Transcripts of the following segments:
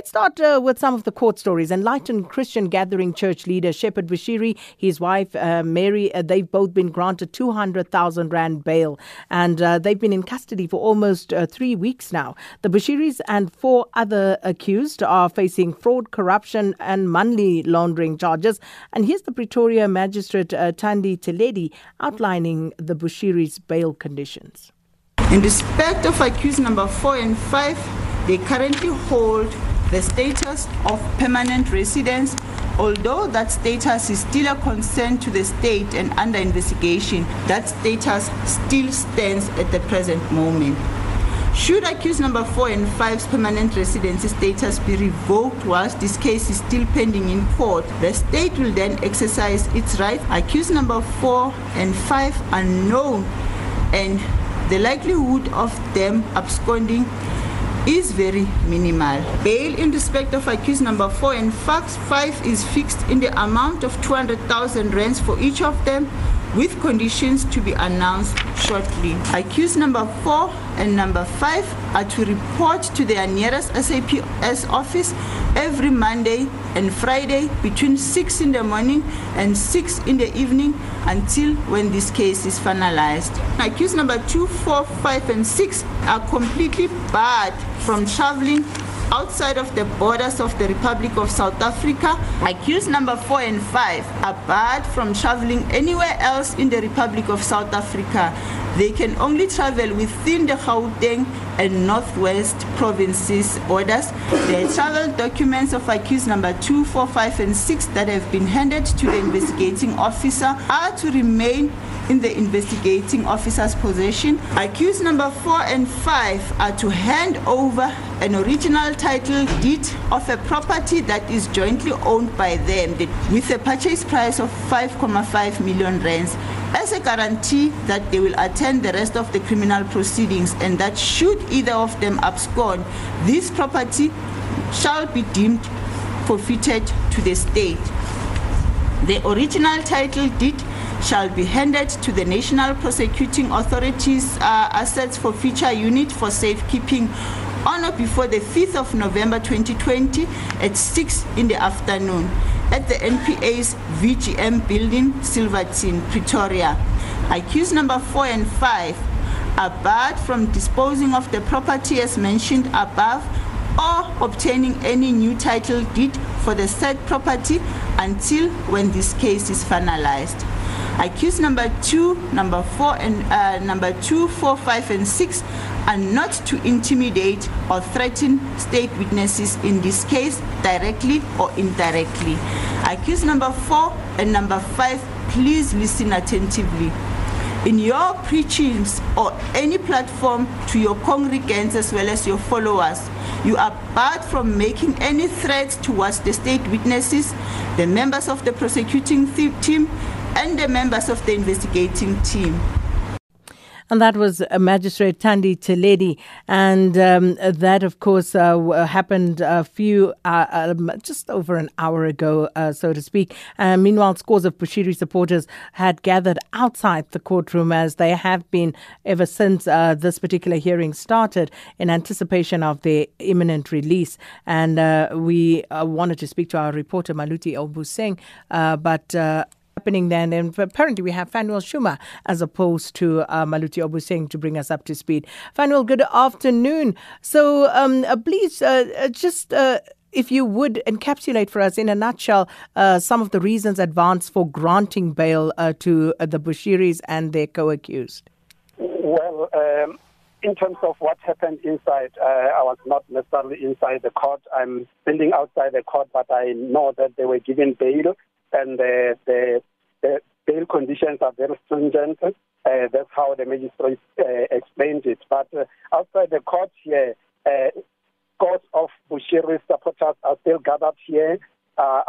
Let's start uh, with some of the court stories. Enlightened Christian Gathering Church leader Shepherd Bushiri, his wife uh, Mary, uh, they've both been granted 200,000 Rand bail and uh, they've been in custody for almost uh, three weeks now. The Bushiris and four other accused are facing fraud, corruption, and money laundering charges. And here's the Pretoria magistrate uh, Thandi Theledi outlining the Bushiris' bail conditions. In respect of accused number four and five, they currently hold the status of permanent residence, although that status is still a concern to the state and under investigation, that status still stands at the present moment. Should accused number four and five's permanent residency status be revoked whilst this case is still pending in court, the state will then exercise its right. Accused number four and five are known, and the likelihood of them absconding is very minimal. Bail in respect of accused number four and facts five is fixed in the amount of 200,000 rands for each of them with conditions to be announced shortly. Accused number four and number five are to report to their nearest SAPS office every Monday and Friday between 6 in the morning and 6 in the evening until when this case is finalized. Accused number two, four, five, and 6 are completely barred from traveling outside of the borders of the Republic of South Africa. Accused number four and five are barred from traveling anywhere else in the Republic of South Africa. They can only travel within the Gauteng and Northwest provinces borders. The travel documents of accused number two, four, five, and six that have been handed to the investigating officer are to remain in the investigating officer's possession. Accused number four and five are to hand over an original title deed of a property that is jointly owned by them with a purchase price of 5.5 million rands as a guarantee that they will attend the rest of the criminal proceedings and that should either of them abscond, this property shall be deemed forfeited to the state. The original title deed shall be handed to the National Prosecuting Authority's uh, Assets Forfeiture Unit for safekeeping on or before the 5th of November 2020 at 6 in the afternoon at the NPA's VGM building, Silverton, Pretoria. Accused number 4 and 5 are barred from disposing of the property as mentioned above or obtaining any new title deed for the said property until when this case is finalized. Accused number two, number four, and uh, number two, four, five, and six are not to intimidate or threaten state witnesses in this case directly or indirectly. Accused number four and number five, please listen attentively. In your preachings or any platform to your congregants as well as your followers, you are barred from making any threats towards the state witnesses, the members of the prosecuting team, and the members of the investigating team. And that was uh, Magistrate Thandi Theledi. And um, that, of course, uh, happened a few, uh, um, just over an hour ago, uh, so to speak. Uh, meanwhile, scores of Bushiri supporters had gathered outside the courtroom as they have been ever since uh, this particular hearing started in anticipation of their imminent release. And we wanted to speak to our reporter, Maluti Obuseng, but happening there. And apparently we have Phanuel Shuma as opposed to uh, Maluti Obuseng to bring us up to speed. Phanuel, good afternoon. So um, uh, please uh, uh just. Uh, if you would encapsulate for us in a nutshell uh, some of the reasons advanced for granting bail to the Bushiris and their co-accused. Well, um, in terms of what happened inside, I was not necessarily inside the court. I'm standing outside the court, but I know that they were given bail, and uh, the the bail conditions are very stringent. Uh, that's how the magistrate uh, explained it. But uh, outside the court here, uh, scores of Bushiri supporters are still gathered here, uh,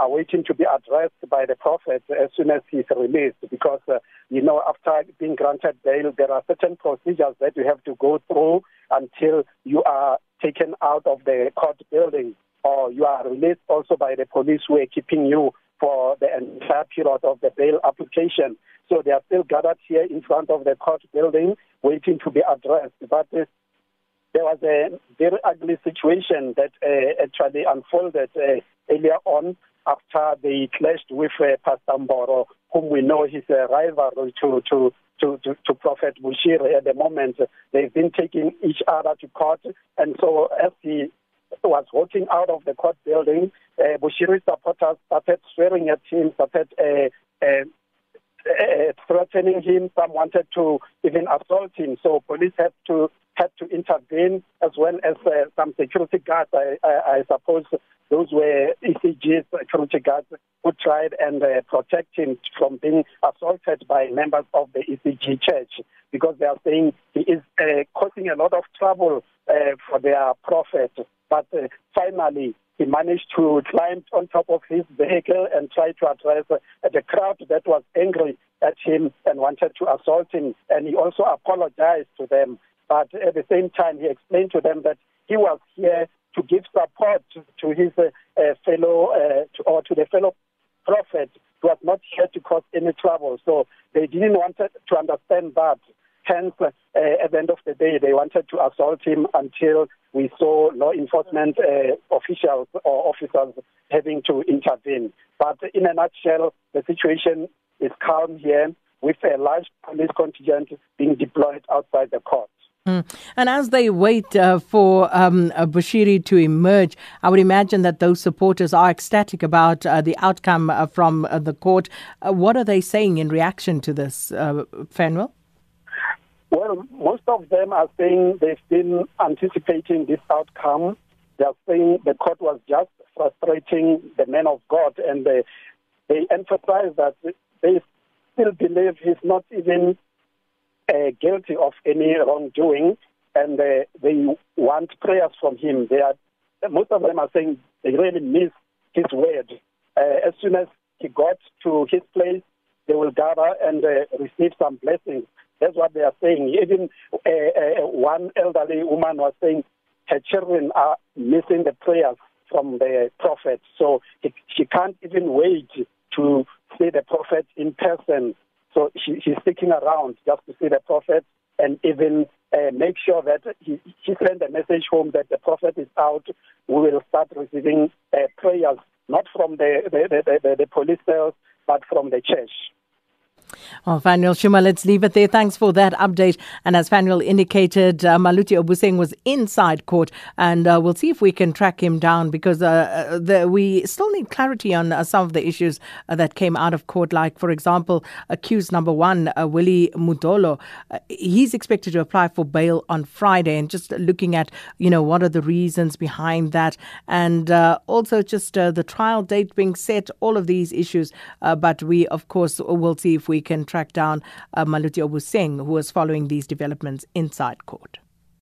to be addressed by the prophet as soon as he's released. Because, uh, you know, after being granted bail, there are certain procedures that you have to go through until you are taken out of the court building or you are released also by the police who are keeping you for the entire period of the bail application. So they are still gathered here in front of the court building, waiting to be addressed. But there was a very ugly situation that uh, actually unfolded uh, earlier on after they clashed with uh, Pastor Mboro, whom we know is a rival to, to, to, to, to Prophet Bushiri at the moment. They've been taking each other to court. And so as he was walking out of the court building, uh, Bushiri supporters started swearing at him, started uh, uh, uh, threatening him. Some wanted to even assault him. So police had to had to intervene as well as uh, some security guards. I, I, I suppose those were ECG security guards who tried and uh, protect him from being assaulted by members of the ECG church because they are saying he is uh, causing a lot of trouble uh, for their prophet. But uh, finally, he managed to climb on top of his vehicle and try to address uh, the crowd that was angry at him and wanted to assault him. And he also apologized to them. But at the same time, he explained to them that he was here to give support to, his uh, uh, fellow to, or to the fellow prophet who was not here to cause any trouble. So they didn't want to understand that. Hence, uh, at the end of the day, they wanted to assault him until we saw law enforcement uh, officials or officers having to intervene. But in a nutshell, the situation is calm here with a large police contingent being deployed outside the court. Mm. And as they wait uh, for um, uh, Bushiri to emerge, I would imagine that those supporters are ecstatic about uh, the outcome uh, from uh, the court. What are they saying in reaction to this, uh, Phanuel? Well, most of them are saying they've been anticipating this outcome. They are saying the court was just frustrating the man of God, and they, they emphasize that they still believe he's not even uh, guilty of any wrongdoing, and uh, they want prayers from him. They are most of them are saying they really miss his word. Uh, as soon as he got to his place, they will gather and uh, receive some blessings. That's what they are saying. Even uh, uh, one elderly woman was saying her children are missing the prayers from the prophet, so he, she can't even wait to see the prophet in person. So she, she's sticking around just to see the prophet and even uh, make sure that he, he send a message home that the prophet is out. We will start receiving uh, prayers, not from the, the, the, the, the police cells, but from the church. Well, Phanuel Shuma, let's leave it there. Thanks for that update. And as Phanuel indicated, uh, Maluti Obuseng was inside court, and uh, we'll see if we can track him down because uh, uh the, we still need clarity on uh, some of the issues uh, that came out of court. Like, for example, accused number one, Willah Mudolo, he's expected to apply for bail on Friday, and just looking at you know what are the reasons behind that, and also just the trial date being set, all of these issues. but we, of course, will see if we can track down uh, Maluti Obuseng, who was following these developments inside court.